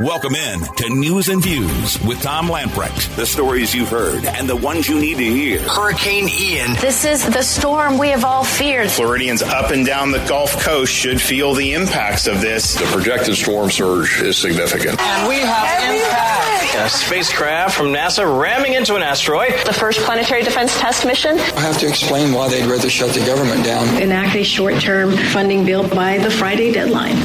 Welcome in to News and Views with Tom Lamprecht. The stories you've heard and the ones you need to hear. Hurricane Ian. This is the storm we have all feared. Floridians up and down the Gulf Coast should feel the impacts of this. The projected storm surge is significant. And we have impact. A spacecraft from NASA ramming into an asteroid. The first planetary defense test mission. I have to explain why they'd rather shut the government down. Enact a short term funding bill by the Friday deadline.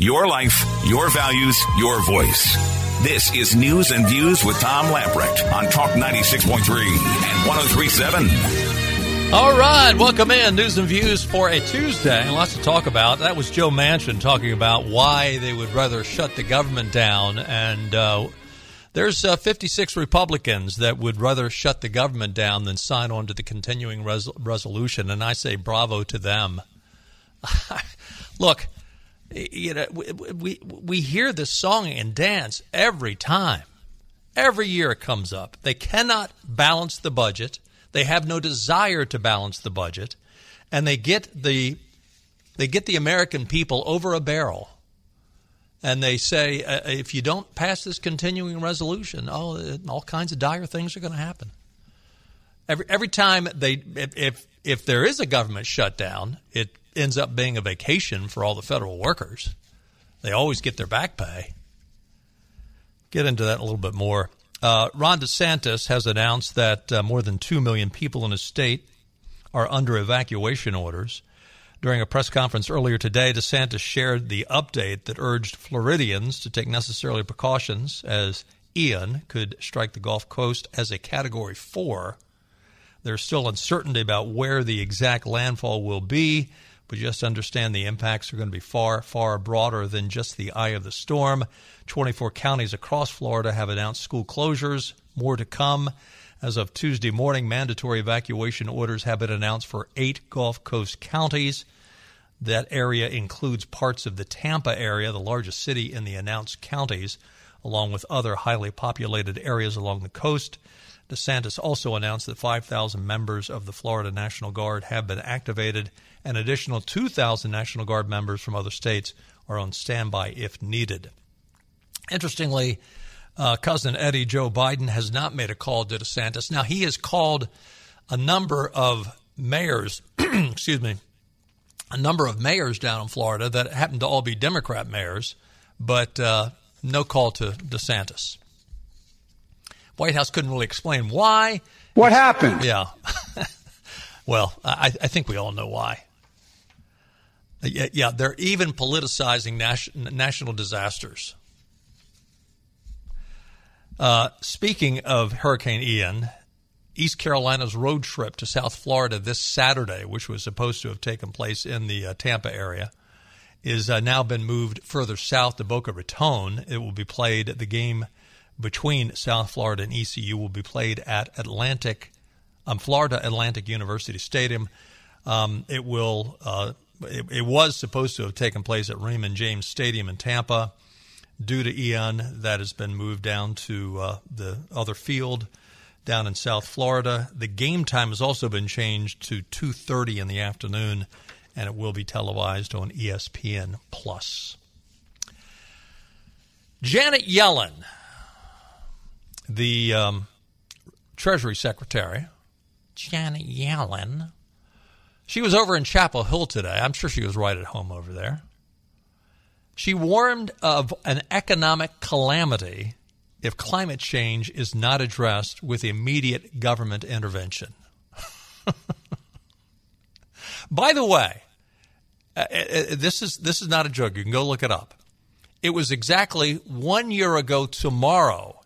Your life, your values, your voice. This is News and Views with Tom Lamprecht on Talk 96.3 and 1037. All right, welcome in. News and Views for a Tuesday. Lots to talk about. That was Joe Manchin talking about why they would rather shut the government down. And uh, there's uh, 56 Republicans that would rather shut the government down than sign on to the continuing res- resolution. And I say bravo to them. Look, you know, we we hear this song and dance every time. Every year it comes up. They cannot balance the budget. They have no desire to balance the budget, and they get the they get the American people over a barrel. And they say, uh, if you don't pass this continuing resolution, oh, all kinds of dire things are going to happen. Every every time they, if, if if there is a government shutdown, it ends up being a vacation for all the federal workers. They always get their back pay. Get into that a little bit more. Uh, Ron DeSantis has announced that uh, more than 2 million people in his state are under evacuation orders. During a press conference earlier today, DeSantis shared the update that urged Floridians to take necessary precautions as Ian could strike the Gulf Coast as a Category 4. There's still uncertainty about where the exact landfall will be but just understand the impacts are going to be far, far broader than just the eye of the storm. 24 counties across Florida have announced school closures, more to come. As of Tuesday morning, mandatory evacuation orders have been announced for eight Gulf Coast counties. That area includes parts of the Tampa area, the largest city in the announced counties, along with other highly populated areas along the coast. DeSantis also announced that 5,000 members of the Florida National Guard have been activated an additional 2,000 National Guard members from other states are on standby if needed. Interestingly, uh, cousin Eddie Joe Biden has not made a call to DeSantis. Now, he has called a number of mayors, excuse me, a number of mayors down in Florida that happen to all be Democrat mayors, but uh, no call to DeSantis. White House couldn't really explain why. What happened? Yeah. well, I, I think we all know why. Yeah, yeah, they're even politicizing nas- national disasters. Uh, speaking of Hurricane Ian, East Carolina's road trip to South Florida this Saturday, which was supposed to have taken place in the uh, Tampa area, is uh, now been moved further south to Boca Raton. It will be played. At the game between South Florida and ECU will be played at Atlantic, um, Florida Atlantic University Stadium. Um, it will uh, it, it, was supposed to have taken place at Raymond James Stadium in Tampa. Due to Ian, that has been moved down to uh, the other field down in South Florida. The game time has also been changed to 2:30 in the afternoon, and it will be televised on ESPN Plus. Janet Yellen, the um, Treasury Secretary, Janet Yellen she was over in Chapel Hill today. I'm sure she was right at home over there. She warned of an economic calamity if climate change is not addressed with immediate government intervention. By the way, uh, uh, uh, this is this is not a joke. You can go look it up. It was exactly one year ago tomorrow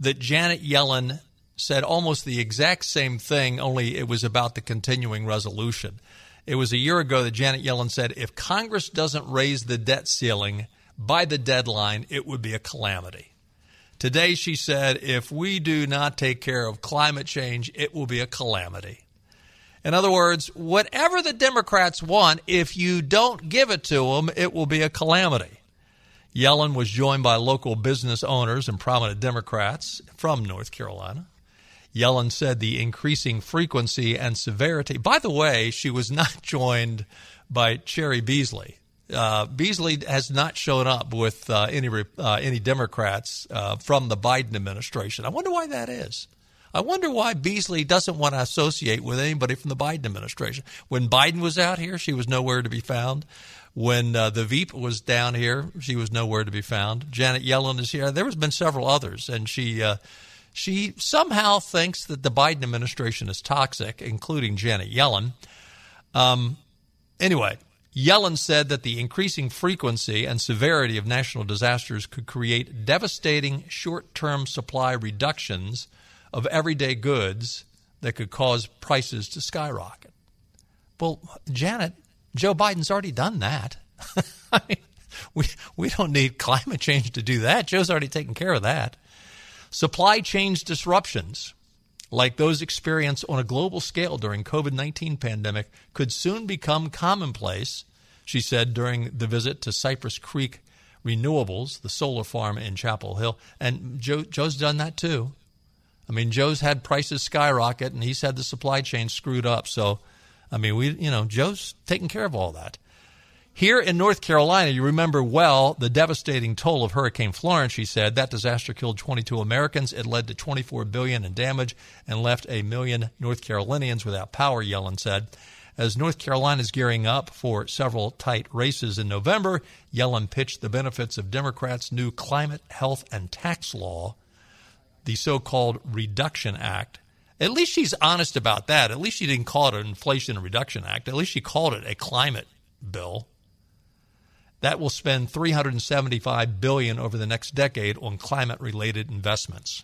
that Janet Yellen said almost the exact same thing, only it was about the continuing resolution. It was a year ago that Janet Yellen said if Congress doesn't raise the debt ceiling by the deadline, it would be a calamity. Today, she said if we do not take care of climate change, it will be a calamity. In other words, whatever the Democrats want, if you don't give it to them, it will be a calamity. Yellen was joined by local business owners and prominent Democrats from North Carolina. Yellen said the increasing frequency and severity. By the way, she was not joined by Cheri Beasley. uh, Beasley has not shown up with uh, any uh, any Democrats uh, from the Biden administration. I wonder why that is. I wonder why Beasley doesn't want to associate with anybody from the Biden administration. When Biden was out here, she was nowhere to be found. When uh, the Veep was down here, she was nowhere to be found. Janet Yellen is here. There has been several others, and she uh, she somehow thinks that the Biden administration is toxic, including Janet Yellen. Um, anyway, Yellen said that the increasing frequency and severity of national disasters could create devastating short term supply reductions of everyday goods that could cause prices to skyrocket. Well, Janet, Joe Biden's already done that. I mean, we, we don't need climate change to do that. Joe's already taken care of that. Supply chain disruptions, like those experienced on a global scale during COVID-19 pandemic, could soon become commonplace, she said during the visit to Cypress Creek Renewables, the solar farm in Chapel Hill. And Joe, Joe's done that too. I mean, Joe's had prices skyrocket, and he's had the supply chain screwed up. So, I mean, we, you know, Joe's taking care of all that. Here in North Carolina, you remember well the devastating toll of Hurricane Florence, she said. That disaster killed 22 Americans. It led to 24 billion in damage and left a million North Carolinians without power, Yellen said. As North Carolina is gearing up for several tight races in November, Yellen pitched the benefits of Democrats' new climate, health, and tax law, the so-called Reduction Act. At least she's honest about that. At least she didn't call it an Inflation Reduction Act. At least she called it a climate bill that will spend 375 billion over the next decade on climate-related investments.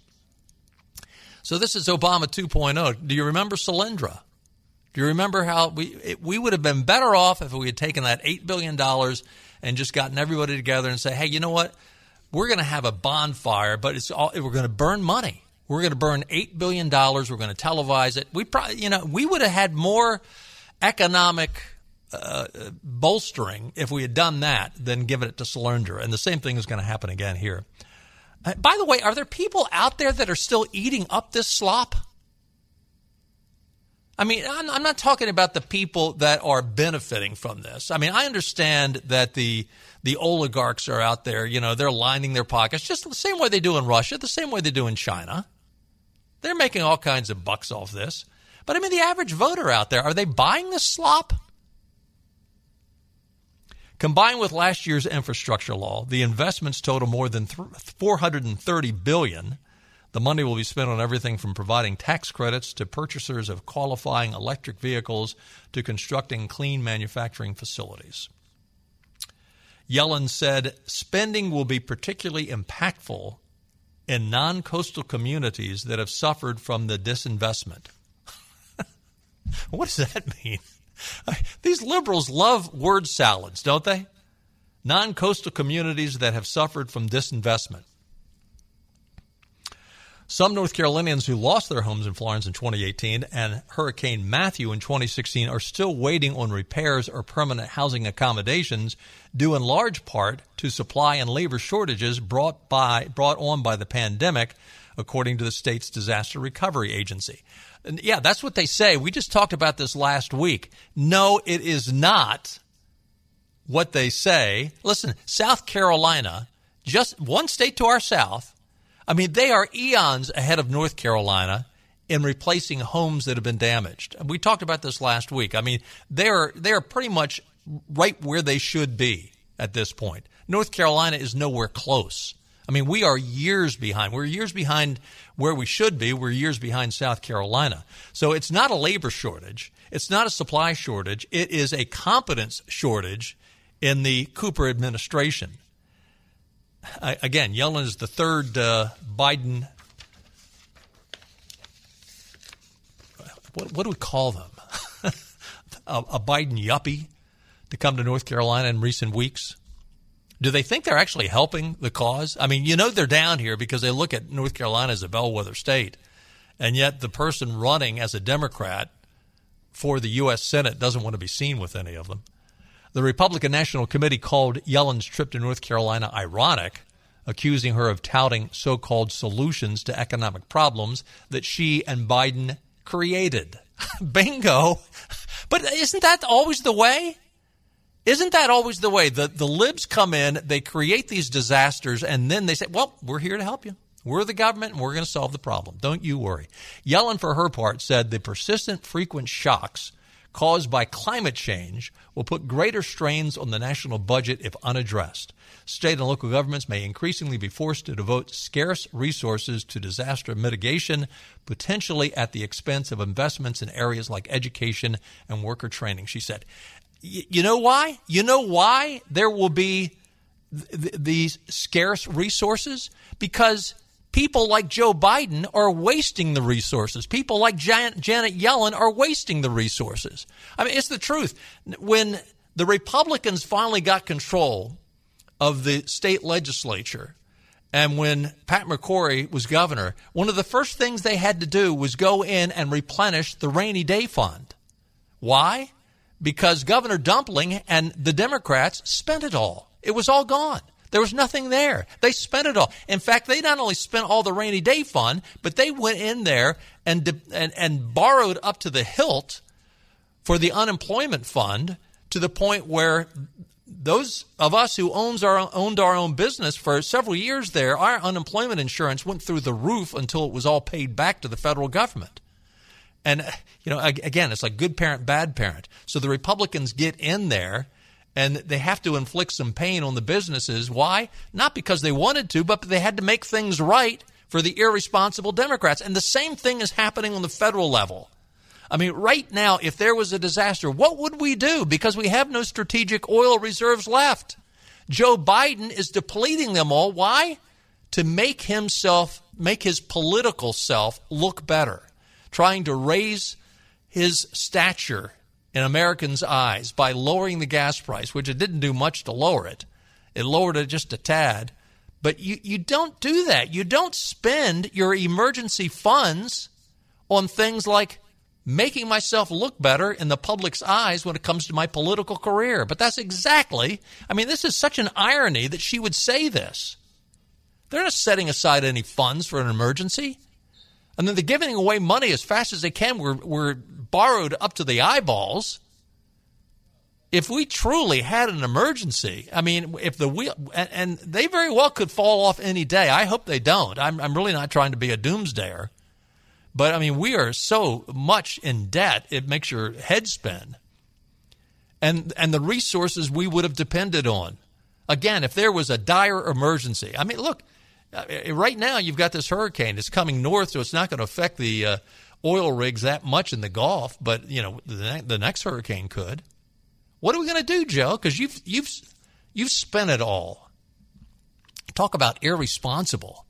So this is Obama 2.0. Do you remember Solyndra? Do you remember how we it, we would have been better off if we had taken that eight billion dollars and just gotten everybody together and say, hey, you know what? We're going to have a bonfire, but it's all we're going to burn money. We're going to burn eight billion dollars. We're going to televise it. We probably, you know, we would have had more economic uh, bolstering if we had done that than given it to Solyndra. And the same thing is going to happen again here. Uh, by the way, are there people out there that are still eating up this slop? I mean, I'm, I'm not talking about the people that are benefiting from this. I mean, I understand that the the oligarchs are out there. You know, they're lining their pockets just the same way they do in Russia, the same way they do in China. They're making all kinds of bucks off this. But I mean, the average voter out there, are they buying this slop? Combined with last year's infrastructure law, the investments total more than 430 billion. The money will be spent on everything from providing tax credits to purchasers of qualifying electric vehicles to constructing clean manufacturing facilities. Yellen said spending will be particularly impactful in non coastal communities that have suffered from the disinvestment. what does that mean? These liberals love word salads, don't they? Non coastal communities that have suffered from disinvestment. Some North Carolinians who lost their homes in Florence in 2018 and Hurricane Matthew in 2016 are still waiting on repairs or permanent housing accommodations, due in large part to supply and labor shortages brought by brought on by the pandemic, according to the state's disaster recovery agency. And yeah, that's what they say. We just talked about this last week. No, it is not what they say. Listen, South Carolina, just one state to our south, I mean, they are eons ahead of North Carolina in replacing homes that have been damaged. We talked about this last week. I mean, they're they're pretty much right where they should be at this point. North Carolina is nowhere close. I mean, we are years behind. We're years behind where we should be. We're years behind South Carolina. So it's not a labor shortage. It's not a supply shortage. It is a competence shortage in the Cooper administration. Again, Yellen is the third uh, Biden. What, what do we call them? a, a Biden yuppie to come to North Carolina in recent weeks. Do they think they're actually helping the cause? I mean, you know they're down here because they look at North Carolina as a bellwether state, and yet the person running as a Democrat for the U.S. Senate doesn't want to be seen with any of them. The Republican National Committee called Yellen's trip to North Carolina ironic, accusing her of touting so called solutions to economic problems that she and Biden created. Bingo! But isn't that always the way? Isn't that always the way? The, the libs come in, they create these disasters, and then they say, well, we're here to help you. We're the government and we're going to solve the problem. Don't you worry. Yellen, for her part, said the persistent, frequent shocks caused by climate change will put greater strains on the national budget if unaddressed. State and local governments may increasingly be forced to devote scarce resources to disaster mitigation, potentially at the expense of investments in areas like education and worker training, she said. You know why? You know why there will be th- these scarce resources? Because people like Joe Biden are wasting the resources. People like Jan- Janet Yellen are wasting the resources. I mean, it's the truth. When the Republicans finally got control of the state legislature, and when Pat McCrory was governor, one of the first things they had to do was go in and replenish the rainy day fund. Why? because Governor Dumpling and the Democrats spent it all. It was all gone. There was nothing there. They spent it all. In fact, they not only spent all the rainy day fund, but they went in there and and, and borrowed up to the hilt for the unemployment fund to the point where those of us who owns our owned our own business for several years there, our unemployment insurance went through the roof until it was all paid back to the federal government. And, you know, again, it's like good parent, bad parent. So the Republicans get in there and they have to inflict some pain on the businesses. Why? Not because they wanted to, but they had to make things right for the irresponsible Democrats. And the same thing is happening on the federal level. I mean, right now, if there was a disaster, what would we do? Because we have no strategic oil reserves left. Joe Biden is depleting them all. Why? To make himself, make his political self look better trying to raise his stature in Americans' eyes by lowering the gas price, which it didn't do much to lower it. It lowered it just a tad. But you, you don't do that. You don't spend your emergency funds on things like making myself look better in the public's eyes when it comes to my political career. But that's exactly, I mean, this is such an irony that she would say this. They're not setting aside any funds for an emergency. And then they're giving away money as fast as they can. We're, we're borrowed up to the eyeballs. If we truly had an emergency, I mean, if the wheel, and, and they very well could fall off any day. I hope they don't. I'm, I'm really not trying to be a doomsdayer. But I mean, we are so much in debt, it makes your head spin. And, and the resources we would have depended on. Again, if there was a dire emergency, I mean, look, right now you've got this hurricane. It's coming north, so it's not going to affect the uh, oil rigs that much in the Gulf. But you know, the, the next hurricane could. What are we going to do, Joe? Because you've you've you've spent it all. Talk about irresponsible.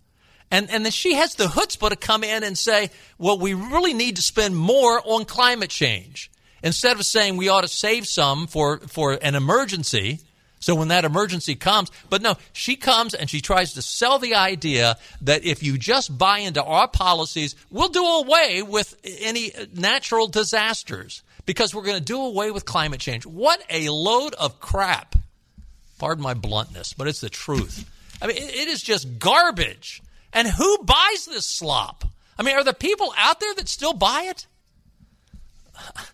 And and then she has the chutzpah to come in and say, well, we really need to spend more on climate change instead of saying we ought to save some for for an emergency so when that emergency comes, but no, she comes and she tries to sell the idea that if you just buy into our policies, we'll do away with any natural disasters because we're going to do away with climate change. What a load of crap. Pardon my bluntness, but it's the truth. I mean, it is just garbage. And who buys this slop? I mean, are the people out there that still buy it?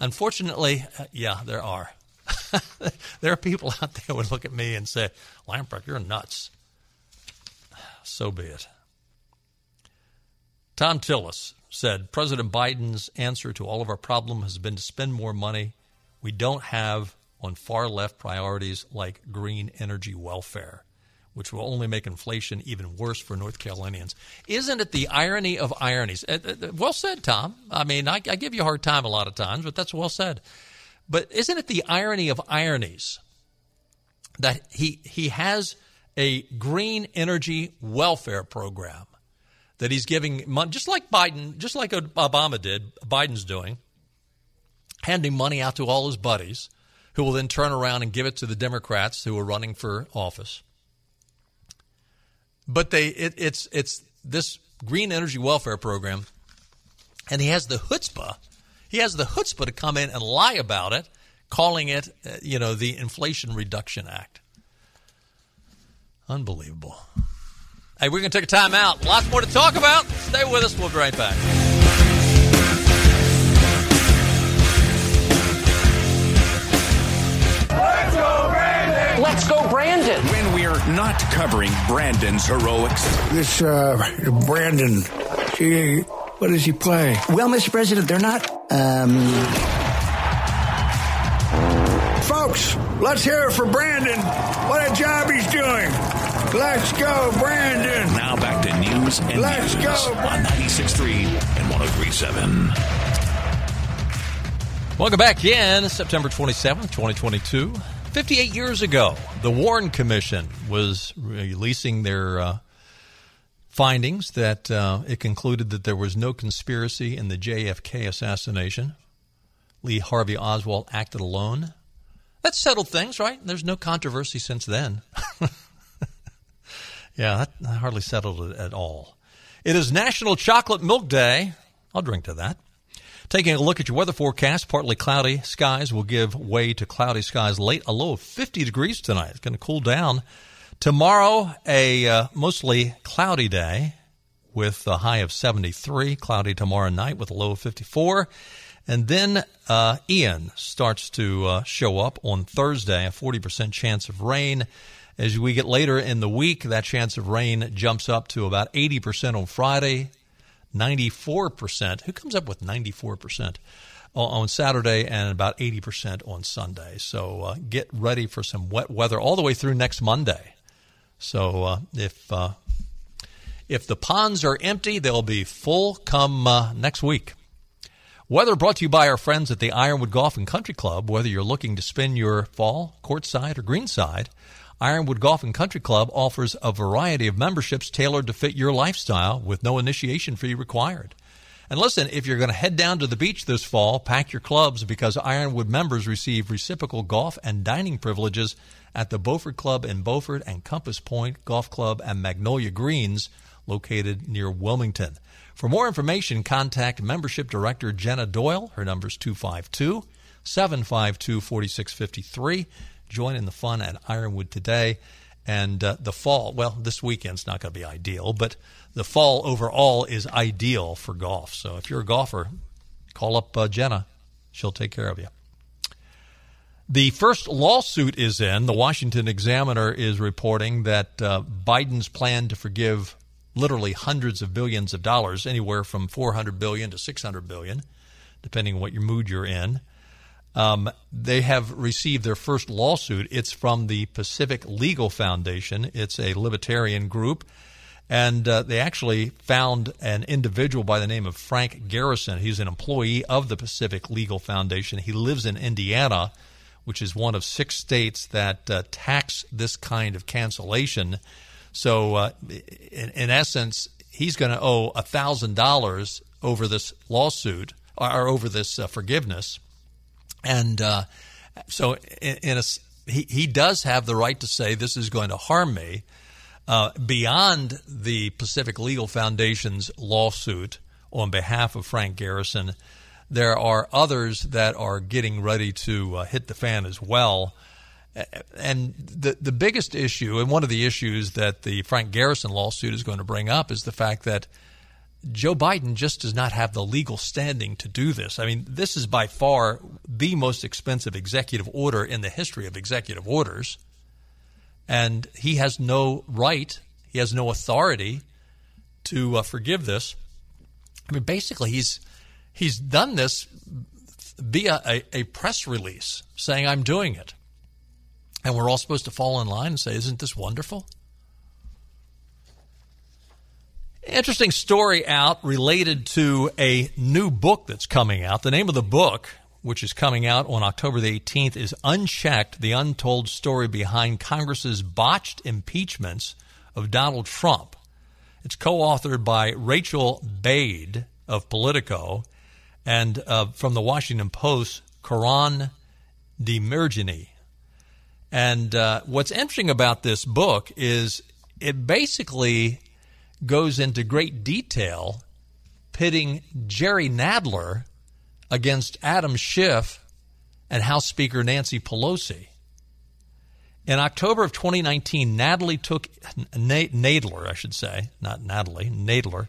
Unfortunately, uh, yeah, there are. there are people out there who would look at me and say, Lamprecht, you're nuts. So be it. Thom Tillis said President Biden's answer to all of our problems has been to spend more money we don't have on far left priorities like green energy welfare, which will only make inflation even worse for North Carolinians. Isn't it the irony of ironies? Uh, uh, well said, Tom. I mean, I, I give you a hard time a lot of times, but that's well said. But isn't it the irony of ironies that he he has a green energy welfare program that he's giving money, just like Biden, just like Obama did, Biden's doing, handing money out to all his buddies, who will then turn around and give it to the Democrats who are running for office. But they, it, it's it's this green energy welfare program, and he has the chutzpah he has the chutzpah to come in and lie about it, calling it, uh, you know, the Inflation Reduction Act. Unbelievable. Hey, we're going to take a time out. Lots more to talk about. Stay with us. We'll be right back. Let's go, Brandon. Let's go, Brandon! When we're not covering Brandon's heroics. This, uh, Brandon, he, what does he play? Well, Mr. President, they're not, um. Folks, let's hear it for Brandon. What a job he's doing. Let's go, Brandon. Now back to news and Let's news go. on 96.3 and 103.7. Welcome back in September 27th, 2022. 58 years ago, the Warren Commission was releasing their uh, findings that uh, it concluded that there was no conspiracy in the JFK assassination. Lee Harvey Oswald acted alone. That settled things, right? There's no controversy since then. yeah, that hardly settled it at all. It is National Chocolate Milk Day. I'll drink to that. Taking a look at your weather forecast, partly cloudy skies will give way to cloudy skies late. A low of 50 degrees tonight. It's going to cool down. Tomorrow, a uh, mostly cloudy day with a high of 73. Cloudy tomorrow night with a low of 54. And then uh, Ian starts to uh, show up on Thursday, a 40% chance of rain. As we get later in the week, that chance of rain jumps up to about 80% on Friday, 94%. Who comes up with 94%? On Saturday and about 80% on Sunday. So uh, get ready for some wet weather all the way through next Monday. So uh, if uh, if the ponds are empty, they'll be full come uh, next week. Weather brought to you by our friends at the Ironwood Golf and Country Club. Whether you're looking to spend your fall courtside or greenside, Ironwood Golf and Country Club offers a variety of memberships tailored to fit your lifestyle with no initiation fee required. And listen, if you're going to head down to the beach this fall, pack your clubs because Ironwood members receive reciprocal golf and dining privileges at the Beaufort Club in Beaufort and Compass Point Golf Club and Magnolia Greens located near Wilmington. For more information, contact Membership Director Jenna Doyle. Her number is 252 752 4653. Join in the fun at Ironwood today. And uh, the fall, well, this weekend's not going to be ideal, but the fall overall is ideal for golf. So if you're a golfer, call up uh, Jenna. She'll take care of you. The first lawsuit is in. The Washington Examiner is reporting that uh, Biden's plan to forgive literally hundreds of billions of dollars, anywhere from 400 billion to 600 billion, depending on what your mood you're in. Um, they have received their first lawsuit. It's from the Pacific Legal Foundation. It's a libertarian group. And uh, they actually found an individual by the name of Frank Garrison. He's an employee of the Pacific Legal Foundation. He lives in Indiana, which is one of six states that uh, tax this kind of cancellation. So, uh, in, in, essence, he's going to owe $1,000 over this lawsuit or over this uh, forgiveness. And uh, so, in, in a, he, he does have the right to say this is going to harm me. Uh, beyond the Pacific Legal Foundation's lawsuit on behalf of Frank Garrison, there are others that are getting ready to uh, hit the fan as well. And the the biggest issue, and one of the issues that the Frank Garrison lawsuit is going to bring up, is the fact that Joe Biden just does not have the legal standing to do this. I mean, this is by far the most expensive executive order in the history of executive orders. And he has no right, he has no authority to uh, forgive this. I mean, basically, he's he's done this via a, a press release saying, I'm doing it. And we're all supposed to fall in line and say, Isn't this wonderful? Interesting story out related to a new book that's coming out. The name of the book, which is coming out on October the 18th, is Unchecked The Untold Story Behind Congress's Botched Impeachments of Donald Trump. It's co authored by Rachel Bade of Politico and uh, from the Washington Post, Karoun Demirjian. And uh, what's interesting about this book is it basically goes into great detail pitting Jerry Nadler against Adam Schiff and House Speaker Nancy Pelosi. In October of 2019, Natalie took Nadler, I should say, not Natalie, Nadler,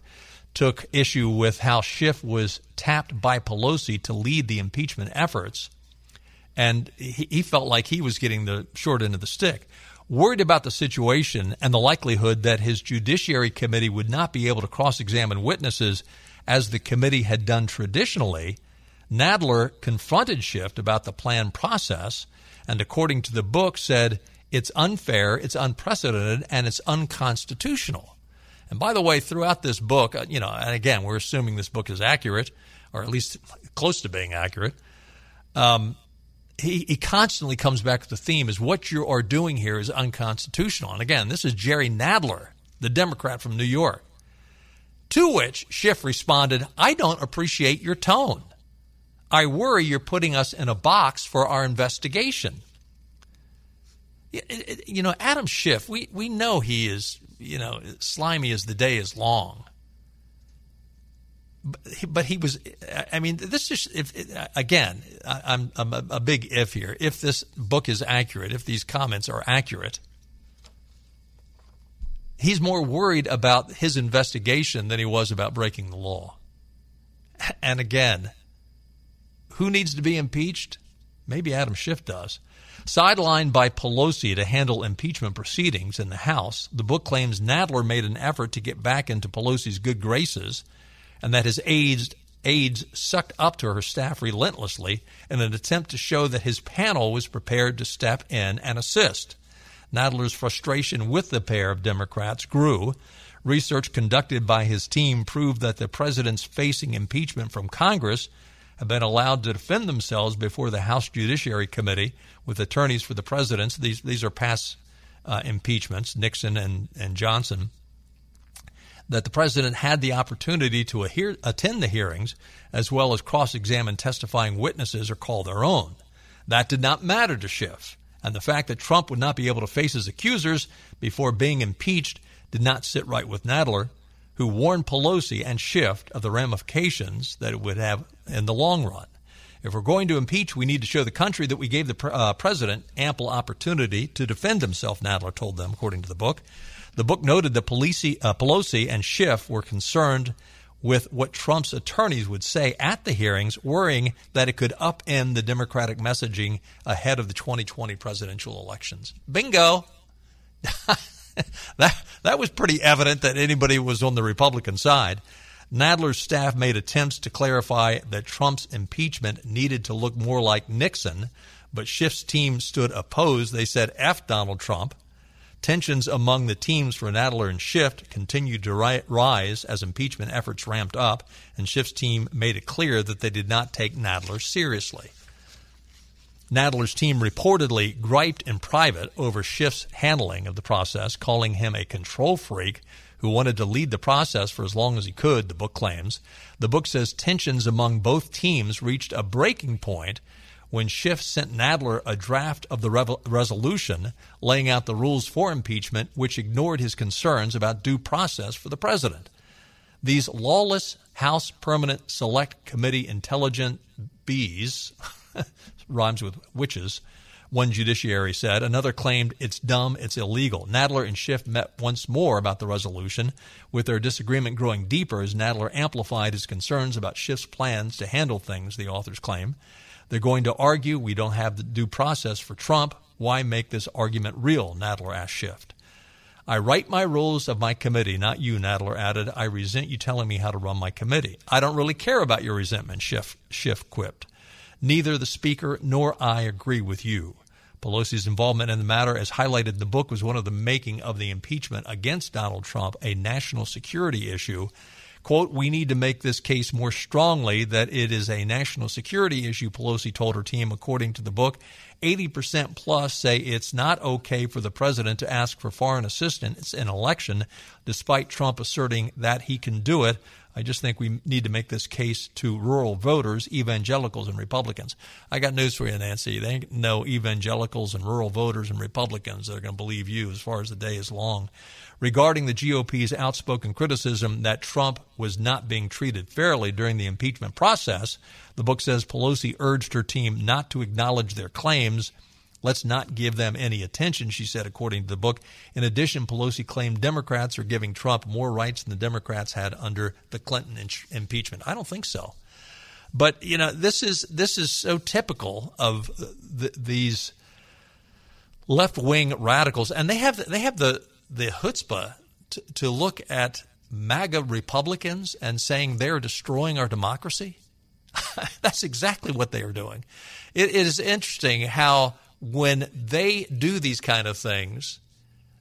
took issue with how Schiff was tapped by Pelosi to lead the impeachment efforts. and he, he felt like he was getting the short end of the stick. Worried about the situation and the likelihood that his Judiciary Committee would not be able to cross examine witnesses as the committee had done traditionally, Nadler confronted Schiff about the planned process and, according to the book, said it's unfair, it's unprecedented, and it's unconstitutional. And by the way, throughout this book, uh, you know, and again, we're assuming this book is accurate, or at least close to being accurate. Um, he, he constantly comes back to the theme is what you are doing here is unconstitutional. And again, this is Jerry Nadler, the Democrat from New York. To which Schiff responded, I don't appreciate your tone. I worry you're putting us in a box for our investigation. You know, Adam Schiff, we, we know he is, you know, slimy as the day is long. But he, was, I mean, this is, if, again, I'm, I'm a, big if here. If this book is accurate, if these comments are accurate, he's more worried about his investigation than he was about breaking the law. And again, who needs to be impeached? Maybe Adam Schiff does. Sidelined by Pelosi to handle impeachment proceedings in the House, the book claims Nadler made an effort to get back into Pelosi's good graces and that his aides, aides sucked up to her staff relentlessly in an attempt to show that his panel was prepared to step in and assist. Nadler's frustration with the pair of Democrats grew. Research conducted by his team proved that the president's facing impeachment from Congress have been allowed to defend themselves before the House Judiciary Committee with attorneys for the presidents. These these are past uh, impeachments, Nixon and, and Johnson. That the president had the opportunity to adhere, attend the hearings as well as cross examine testifying witnesses or call their own. That did not matter to Schiff. And the fact that Trump would not be able to face his accusers before being impeached did not sit right with Nadler who warned Pelosi and Schiff of the ramifications that it would have in the long run. If we're going to impeach, we need to show the country that we gave the pre- uh, president ample opportunity to defend himself, Nadler told them, according to the book. The book noted that Pelosi, uh, Pelosi and Schiff were concerned with what Trump's attorneys would say at the hearings, worrying that it could upend the Democratic messaging ahead of the 2020 presidential elections. Bingo! that that was pretty evident that anybody was on the Republican side. Nadler's staff made attempts to clarify that Trump's impeachment needed to look more like Nixon, but Schiff's team stood opposed. They said F Donald Trump. Tensions among the teams for Nadler and Schiff continued to rise as impeachment efforts ramped up, and Schiff's team made it clear that they did not take Nadler seriously. Nadler's team reportedly griped in private over Schiff's handling of the process, calling him a control freak who wanted to lead the process for as long as he could, the book claims. The book says tensions among both teams reached a breaking point when Schiff sent Nadler a draft of the resolution laying out the rules for impeachment, which ignored his concerns about due process for the president. These lawless House Permanent Select Committee intelligent bees rhymes with witches. One judiciary said. Another claimed it's dumb, it's illegal. Nadler and Schiff met once more about the resolution, with their disagreement growing deeper as Nadler amplified his concerns about Schiff's plans to handle things, the authors claim. They're going to argue we don't have the due process for Trump. Why make this argument real? Nadler asked Schiff. I write my rules of my committee, not you, Nadler added. I resent you telling me how to run my committee. I don't really care about your resentment, Schiff, Schiff quipped. Neither the Speaker nor I agree with you. Pelosi's involvement in the matter, as highlighted in the book, was one of the making of the impeachment against Donald Trump a national security issue. Quote, we need to make this case more strongly that it is a national security issue, Pelosi told her team, according to the book. 80% plus say it's not okay for the president to ask for foreign assistance in an election, despite Trump asserting that he can do it. I just think we need to make this case to rural voters, evangelicals, and Republicans. I got news for you, Nancy. They ain't no evangelicals and rural voters and Republicans that are going to believe you as far as the day is long. Regarding the GOP's outspoken criticism that Trump was not being treated fairly during the impeachment process, the book says Pelosi urged her team not to acknowledge their claims Let's not give them any attention, she said, according to the book. In addition, Pelosi claimed Democrats are giving Trump more rights than the Democrats had under the Clinton impeachment. I don't think so. But you know, this is this is so typical of the, these left wing radicals, and they have they have the the chutzpah to, to look at MAGA Republicans and saying they're destroying our democracy. That's exactly what they are doing. It is interesting how when they do these kind of things,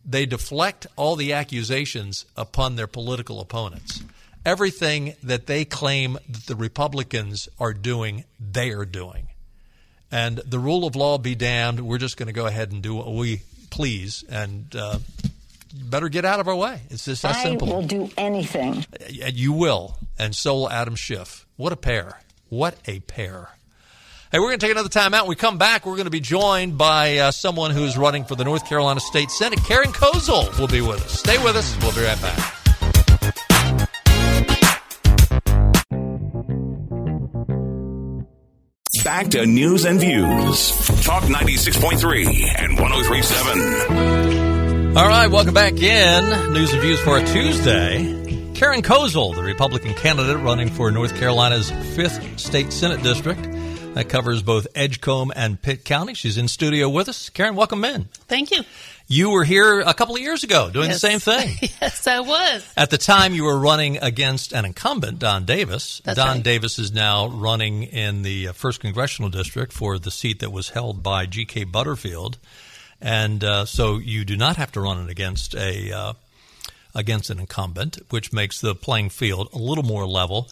they deflect all the accusations upon their political opponents. Everything that they claim that the Republicans are doing, they are doing. And the rule of law be damned, we're just going to go ahead and do what we please and uh, better get out of our way. It's just that I simple. I will do anything. And You will. And so will Adam Schiff. What a pair. What a pair. Hey, we're going to take another time out. When we come back, we're going to be joined by uh, someone who's running for the North Carolina State Senate. Karen Kozel will be with us. Stay with us. We'll be right back. Back to news and views. Talk 96.3 and 1037. All right, welcome back in. News and views for a Tuesday. Karen Kozel, the Republican candidate running for North Carolina's 5th State Senate District. That covers both Edgecombe and Pitt County. She's in studio with us. Karen, welcome in. Thank you. You were here a couple of years ago doing yes. the same thing. yes, I was. At the time, you were running against an incumbent, Don Davis. That's Don right. Davis is now running in the uh, first congressional district for the seat that was held by G.K. Butterfield, and uh, so you do not have to run it against a uh, against an incumbent, which makes the playing field a little more level.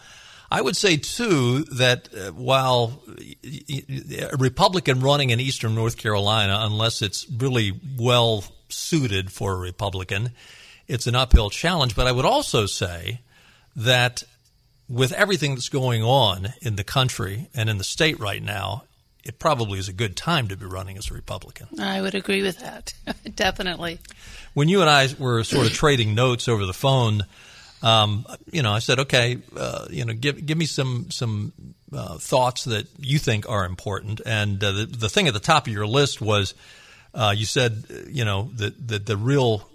I would say too that uh, while a Republican running in eastern North Carolina, unless it's really well suited for a Republican, it's an uphill challenge. But I would also say that with everything that's going on in the country and in the state right now, it probably is a good time to be running as a Republican. I would agree with that. Definitely. When you and I were sort of trading notes over the phone, um, you know, I said, okay, uh, you know, give give me some some uh, thoughts that you think are important. And uh, the the thing at the top of your list was, uh, you said, you know, that the, the real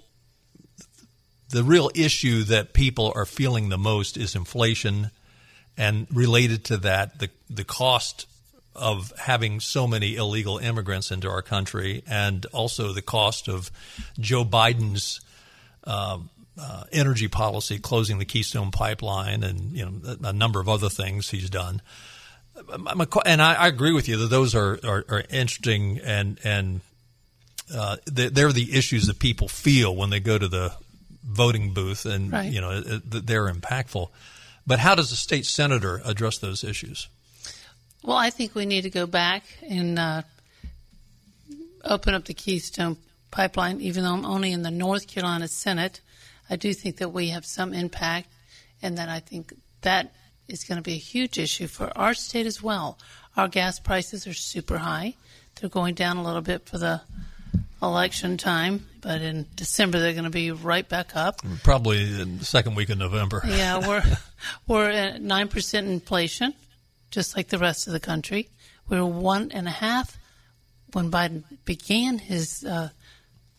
the real issue that people are feeling the most is inflation, and related to that, the the cost of having so many illegal immigrants into our country, and also the cost of Joe Biden's. Uh, uh, energy policy, closing the Keystone Pipeline, and you know a, a number of other things he's done. And I, I agree with you that those are, are, are interesting, and and uh, they're the issues that people feel when they go to the voting booth, and right. you know they're impactful. But how does a state senator address those issues? Well, I think we need to go back and uh, open up the Keystone Pipeline, even though I'm only in the North Carolina Senate. I do think that we have some impact, and that I think that is going to be a huge issue for our state as well. Our gas prices are super high. They're going down a little bit for the election time, but in December they're going to be right back up. Probably in the second week of November. yeah, we're we're at nine percent inflation, just like the rest of the country. We were one and a half when Biden began his uh,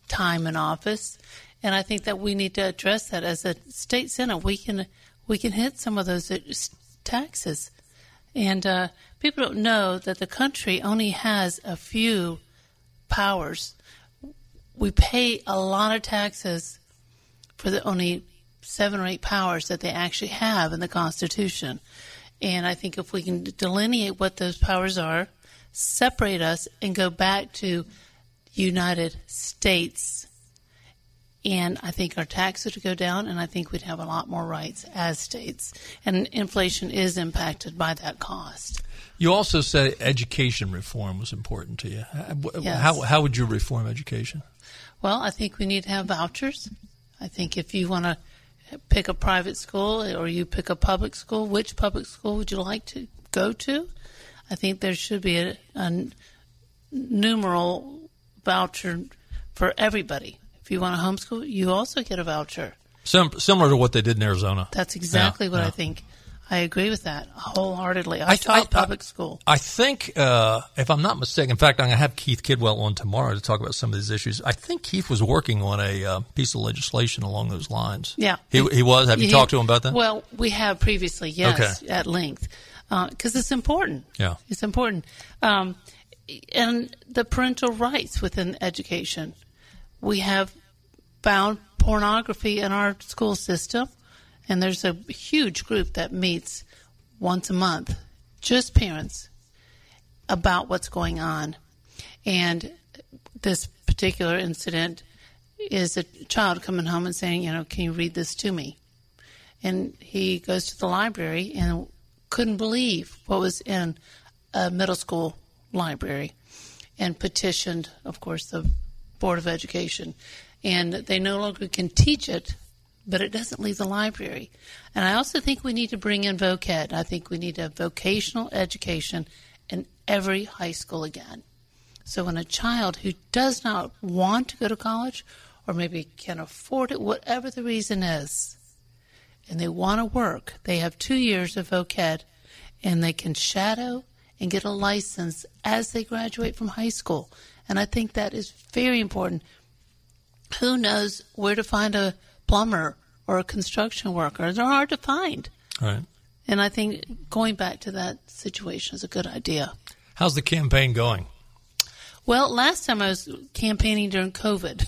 time in office. And I think that we need to address that as a state senate. We can we can hit some of those taxes, and uh, people don't know that the country only has a few powers. We pay a lot of taxes for the only seven or eight powers that they actually have in the Constitution. And I think if we can delineate what those powers are, separate us, and go back to United States and I think our taxes would go down, and I think we'd have a lot more rights as states. And inflation is impacted by that cost. You also said education reform was important to you. Yes. How, how would you reform education? Well, I think we need to have vouchers. I think if you want to pick a private school or you pick a public school, which public school would you like to go to? I think there should be a, a numeral voucher for everybody. You want to homeschool, you also get a voucher. Sim- similar to what they did in Arizona. That's exactly yeah, what yeah. I think. I agree with that wholeheartedly. I, I taught public I, school. I think, uh, if I'm not mistaken, in fact, I'm going to have Keith Kidwell on tomorrow to talk about some of these issues. I think Keith was working on a uh, piece of legislation along those lines. Yeah, he, he was. Have you he, talked to him about that? Well, we have previously, yes, okay. at length. because uh, it's important. Yeah, it's important. Um, and the parental rights within education. We have found pornography in our school system, and there's a huge group that meets once a month, just parents, about what's going on. And this particular incident is a child coming home and saying, you know, can you read this to me? And he goes to the library and couldn't believe what was in a middle school library and petitioned, of course, the Board of Education. And they no longer can teach it, but it doesn't leave the library. And I also think we need to bring in VOCED. I think we need a vocational education in every high school again. So when a child who does not want to go to college or maybe can't afford it, whatever the reason is, and they want to work, they have two years of VOCED and they can shadow and get a license as they graduate from high school. And I think that is very important. Who knows where to find a plumber or a construction worker? They're hard to find. Right. And I think going back to that situation is a good idea. How's the campaign going? Well, last time I was campaigning during COVID,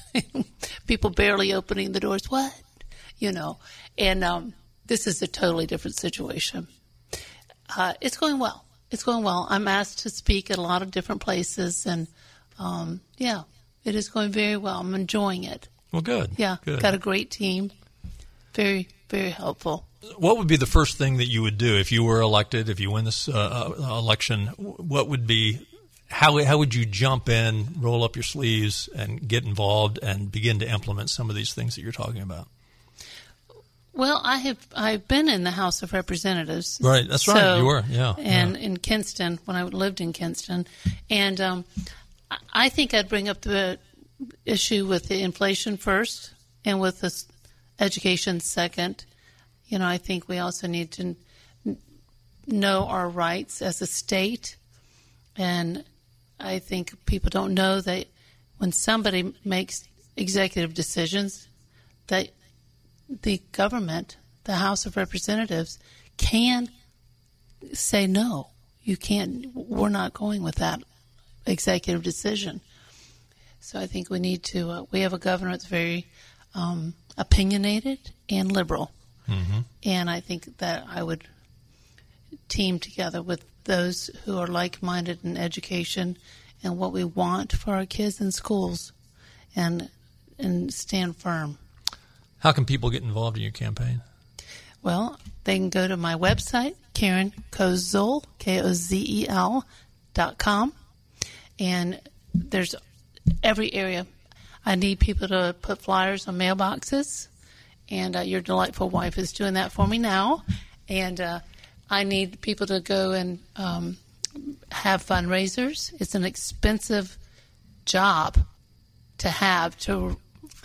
people barely opening the doors. What? You know, and um, this is a totally different situation. Uh, it's going well. It's going well. I'm asked to speak at a lot of different places, and um, yeah, it is going very well. I'm enjoying it. Well, good. Yeah, good. got a great team. Very, very helpful. What would be the first thing that you would do if you were elected? If you win this uh, uh election, what would be how how would you jump in, roll up your sleeves, and get involved and begin to implement some of these things that you're talking about? Well, I have I've been in the House of Representatives. Right, that's right. You were, yeah. And yeah. in Kinston when I lived in Kinston, and um, I think I'd bring up the issue with the inflation first, and with the education second. You know, I think we also need to know our rights as a state, and I think people don't know that when somebody makes executive decisions, that the government, the House of Representatives, can say no. You can't. We're not going with that executive decision. So I think we need to. Uh, we have a governor that's very um, opinionated and liberal, mm-hmm. and I think that I would team together with those who are like-minded in education and what we want for our kids in schools, and and stand firm. How can people get involved in your campaign? Well, they can go to my website, Karen Kozel, K O Z E L dot com, and there's every area. I need people to put flyers on mailboxes, and uh, your delightful wife is doing that for me now. And uh, I need people to go and um, have fundraisers. It's an expensive job to have to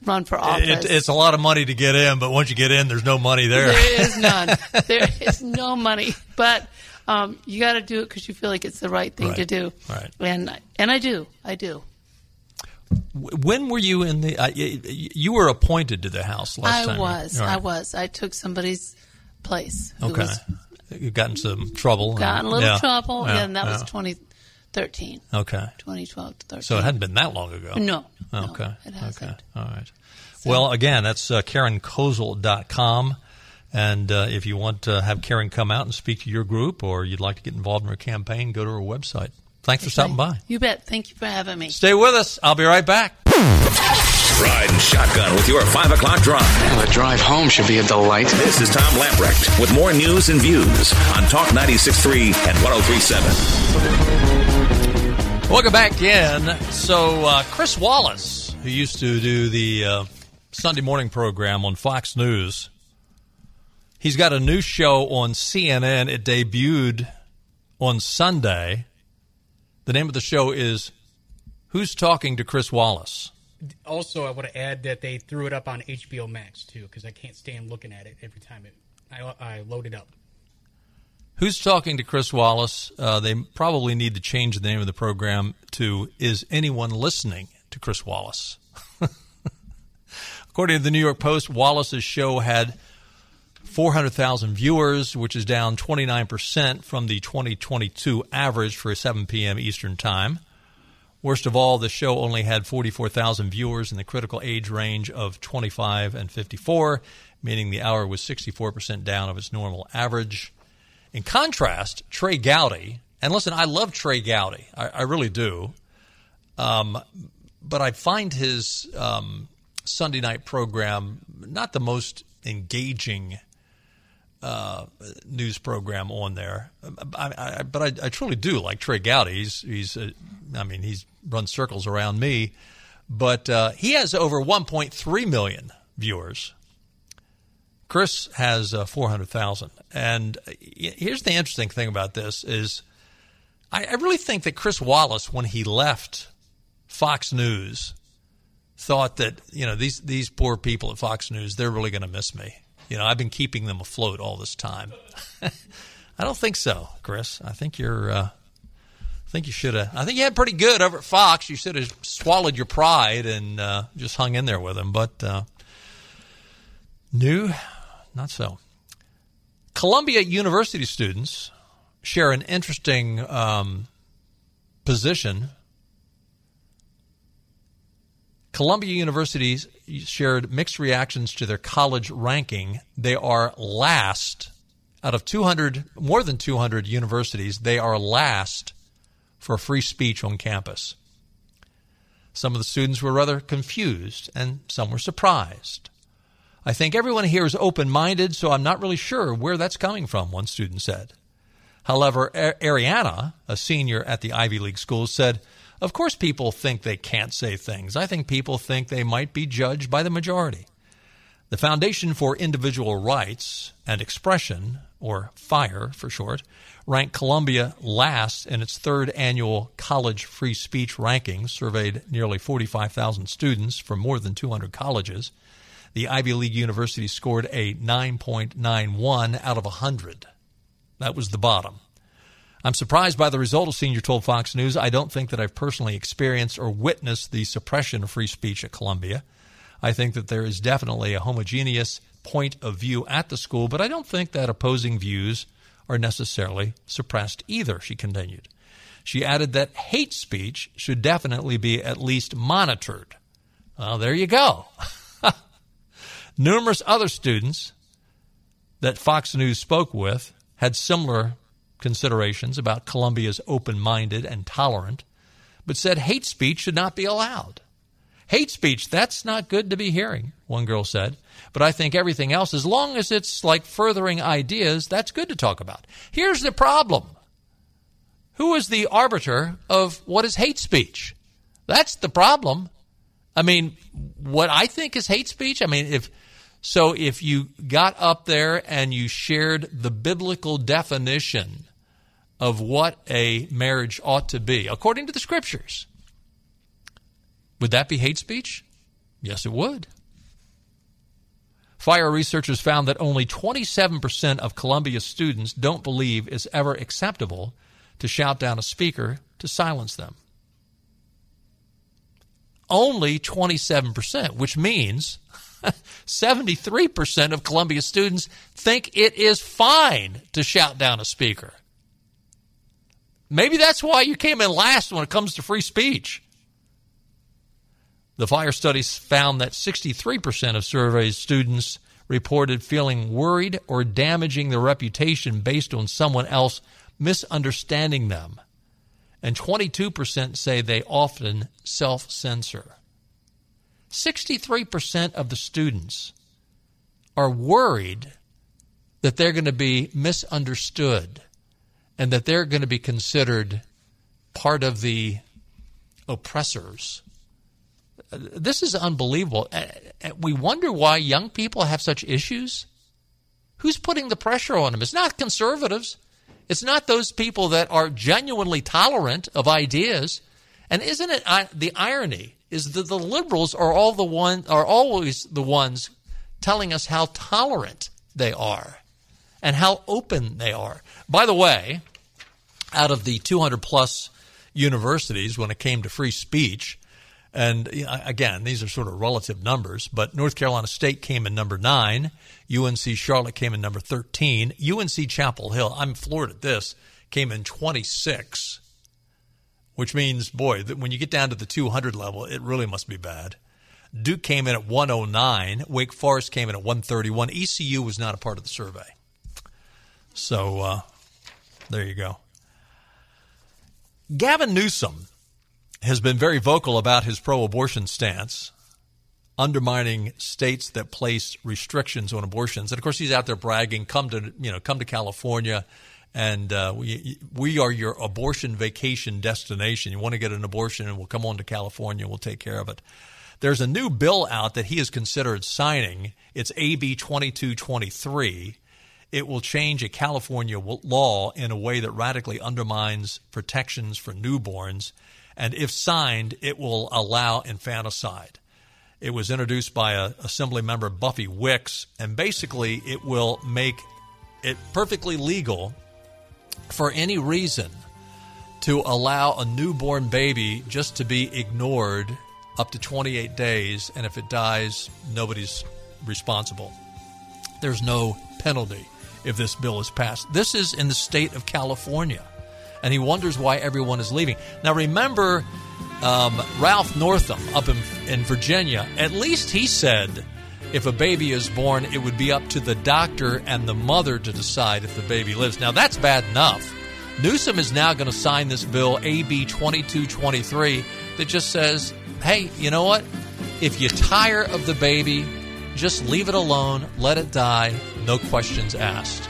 run for office. It, it's a lot of money to get in, but once you get in, there's no money there. There is none. there is no money, but um, you got to do it because you feel like it's the right thing right. to do. Right. And and I do. I do. When were you in the? Uh, you were appointed to the House last I time. Was, right? I was. I took somebody's place. Okay. Was, you got in some trouble. Got in a little yeah, trouble, yeah, and that yeah. was 2013. Okay. 2012 to 13. So it hadn't been that long ago. No. Okay. No, it hasn't. Okay. All right. So. Well, again, that's uh, KarenKozel.com. And uh, if you want to have Karen come out and speak to your group or you'd like to get involved in her campaign, go to her website. Thanks for stopping by. You bet. Thank you for having me. Stay with us. I'll be right back. Ride shotgun with your 5 o'clock drive. Well, the drive home should be a delight. This is Tom Lamprecht with more news and views on Talk 96.3 and 103.7. Welcome back in. So, uh, Chris Wallace, who used to do the uh, Sunday morning program on Fox News, he's got a new show on CNN. It debuted on Sunday. The name of the show is Who's Talking to Chris Wallace? Also, I want to add that they threw it up on HBO Max too, because I can't stand looking at it every time it I, I load it up. Who's talking to Chris Wallace? Uh, they probably need to change the name of the program to "Is anyone listening to Chris Wallace?" According to the New York Post, Wallace's show had 400,000 viewers, which is down 29% from the 2022 average for 7 p.m. Eastern Time. Worst of all, the show only had 44,000 viewers in the critical age range of 25 and 54, meaning the hour was 64% down of its normal average. In contrast, Trey Gowdy, and listen, I love Trey Gowdy, I, I really do, um, but I find his um, Sunday night program not the most engaging uh, news program on there. I, I, but I, I, truly do like Trey Gowdy. He's, he's uh, I mean, he's run circles around me, but uh, he has over 1.3 million viewers. Chris has uh, 400,000. And uh, here's the interesting thing about this is I, I really think that Chris Wallace, when he left Fox News, thought that you know these these poor people at Fox News they're really going to miss me. You know, I've been keeping them afloat all this time. I don't think so, Chris. I think you're. Uh, I think you should have. I think you had pretty good over at Fox. You should have swallowed your pride and uh, just hung in there with them. But uh, new, not so. Columbia University students share an interesting um, position Columbia University shared mixed reactions to their college ranking. They are last out of 200, more than 200 universities, they are last for free speech on campus. Some of the students were rather confused and some were surprised. I think everyone here is open minded, so I'm not really sure where that's coming from, one student said. However, Ariana, a senior at the Ivy League school, said, of course, people think they can't say things. I think people think they might be judged by the majority. The Foundation for Individual Rights and Expression, or FIRE for short, ranked Columbia last in its third annual college free speech rankings, surveyed nearly 45,000 students from more than 200 colleges. The Ivy League university scored a 9.91 out of 100. That was the bottom. I'm surprised by the result, a senior told Fox News. I don't think that I've personally experienced or witnessed the suppression of free speech at Columbia. I think that there is definitely a homogeneous point of view at the school, but I don't think that opposing views are necessarily suppressed either, she continued. She added that hate speech should definitely be at least monitored. Well, there you go. Numerous other students that Fox News spoke with had similar considerations about Columbia's open minded and tolerant, but said hate speech should not be allowed. Hate speech, that's not good to be hearing, one girl said. But I think everything else, as long as it's like furthering ideas, that's good to talk about. Here's the problem Who is the arbiter of what is hate speech? That's the problem. I mean, what I think is hate speech, I mean, if so if you got up there and you shared the biblical definition of what a marriage ought to be, according to the scriptures, would that be hate speech? Yes, it would. Fire researchers found that only 27% of Columbia students don't believe it's ever acceptable to shout down a speaker to silence them. Only 27%, which means 73% of Columbia students think it is fine to shout down a speaker. Maybe that's why you came in last when it comes to free speech. The fire studies found that 63% of surveyed students reported feeling worried or damaging their reputation based on someone else misunderstanding them. And 22% say they often self censor. 63% of the students are worried that they're going to be misunderstood and that they're going to be considered part of the oppressors. This is unbelievable. We wonder why young people have such issues. Who's putting the pressure on them? It's not conservatives. It's not those people that are genuinely tolerant of ideas. And isn't it the irony is that the liberals are all the one are always the ones telling us how tolerant they are and how open they are. By the way, out of the 200 plus universities when it came to free speech, And again, these are sort of relative numbers, but North Carolina State came in number nine. UNC Charlotte came in number 13. UNC Chapel Hill, I'm floored at this, came in 26, which means, boy, that when you get down to the 200 level, it really must be bad. Duke came in at 109. Wake Forest came in at 131. ECU was not a part of the survey. So uh, there you go. Gavin Newsom has been very vocal about his pro abortion stance, undermining states that place restrictions on abortions. And of course, he's out there bragging, come to, you know, come to California and uh, we, we are your abortion vacation destination. You want to get an abortion, and we'll come on to California and we'll take care of it. There's a new bill out that he has considered signing. It's AB 2223. It will change a California law in a way that radically undermines protections for newborns and if signed, it will allow infanticide. It was introduced by a Assembly member Buffy Wicks, and basically it will make it perfectly legal for any reason to allow a newborn baby just to be ignored up to 28 days, and if it dies, nobody's responsible. There's no penalty if this bill is passed. This is in the state of California and he wonders why everyone is leaving. Now, remember um, Ralph Northam up in, in Virginia, at least he said if a baby is born, it would be up to the doctor and the mother to decide if the baby lives. Now, that's bad enough. Newsom is now going to sign this bill, AB 2223, that just says, hey, you know what? If you tire of the baby, just leave it alone, let it die, no questions asked.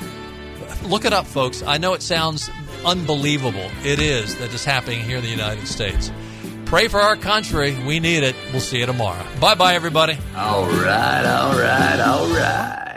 Look it up, folks. I know it sounds unbelievable it is that is happening here in the United States. Pray for our country. We need it. We'll see you tomorrow. Bye bye, everybody. All right, all right, all right.